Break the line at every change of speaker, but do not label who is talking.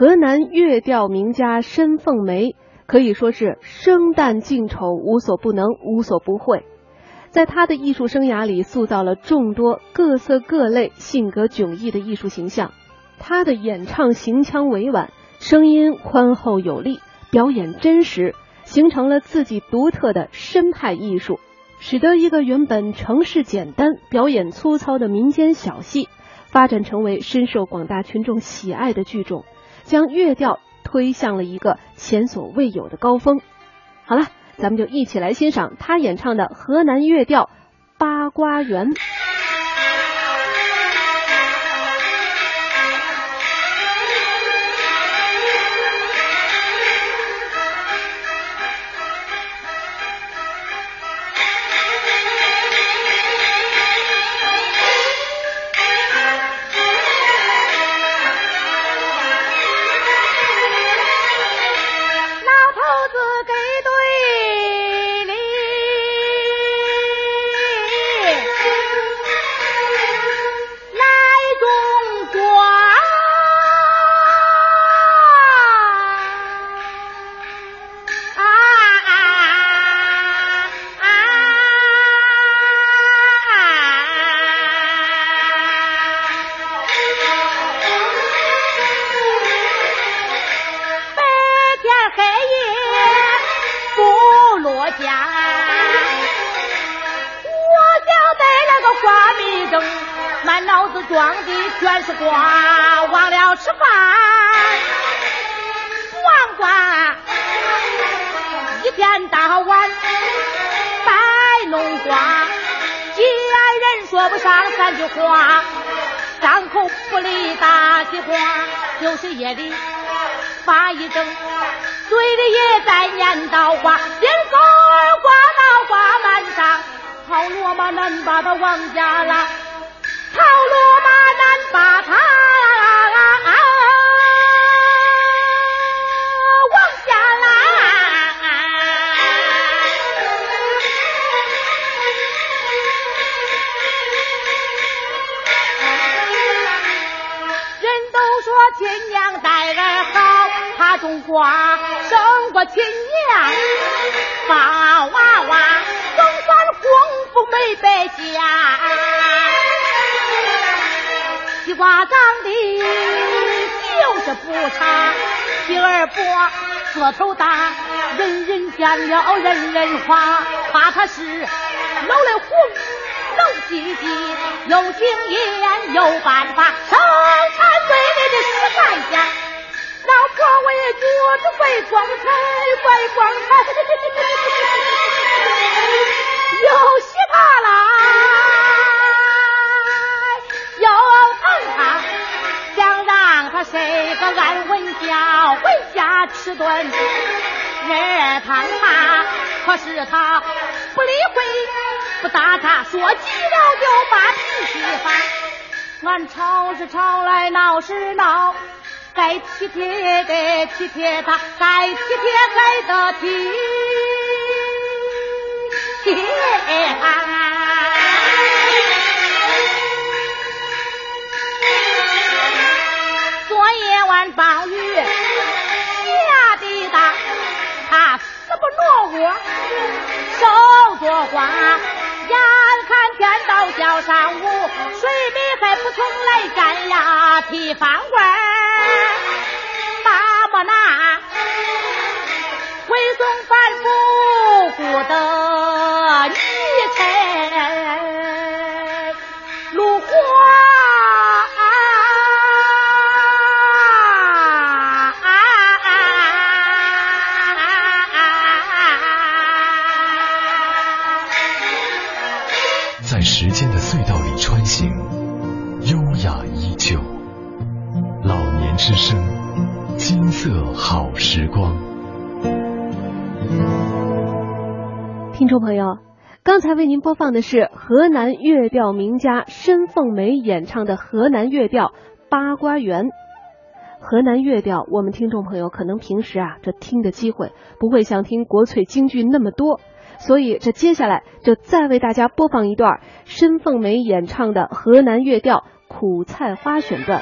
河南乐调名家申凤梅可以说是生旦净丑无所不能、无所不会。在他的艺术生涯里，塑造了众多各色各类、性格迥异的艺术形象。他的演唱行腔委婉，声音宽厚有力，表演真实，形成了自己独特的申派艺术，使得一个原本程式简单、表演粗糙的民间小戏，发展成为深受广大群众喜爱的剧种，将乐调推向了一个前所未有的高峰。好了。咱们就一起来欣赏他演唱的河南乐调《八卦园》。
满脑子装的全是瓜，忘了吃饭。不管一天到晚摆弄瓜，既然人说不上三句话，张口不离大西瓜，就是夜里发一整，嘴里也在念叨话，连风刮到挂满上，好罗马难把他往家拉。好罗马难把他往下拉，人都说亲娘待儿好，他种瓜胜过亲娘把娃娃，总算功夫没白下。西瓜长得就是不差，皮儿薄，个头大，人人见了人人夸，夸他是老来红，能积极，有经验，有办法，生产队里的实干家，老婆为桌子摆光彩，摆光彩，又喜他啦。睡个安稳觉，回家吃顿热汤茶。可是他不理会，不搭茬，说急了就把脾气发。俺吵是吵来闹是闹，该体贴的体贴他，该体贴该得体贴他。昨夜晚暴雨下的大，他死不挪窝，手作花。眼看天到小上午，水米还不从来干呀，提饭罐在
时间的隧道里穿行，优雅依旧。老年之声，金色好时光。
听众朋友，刚才为您播放的是河南乐调名家申凤梅演唱的河南乐调《八卦园》。河南乐调，我们听众朋友可能平时啊，这听的机会不会像听国粹京剧那么多。所以，这接下来就再为大家播放一段申凤梅演唱的河南乐调《苦菜花选段》。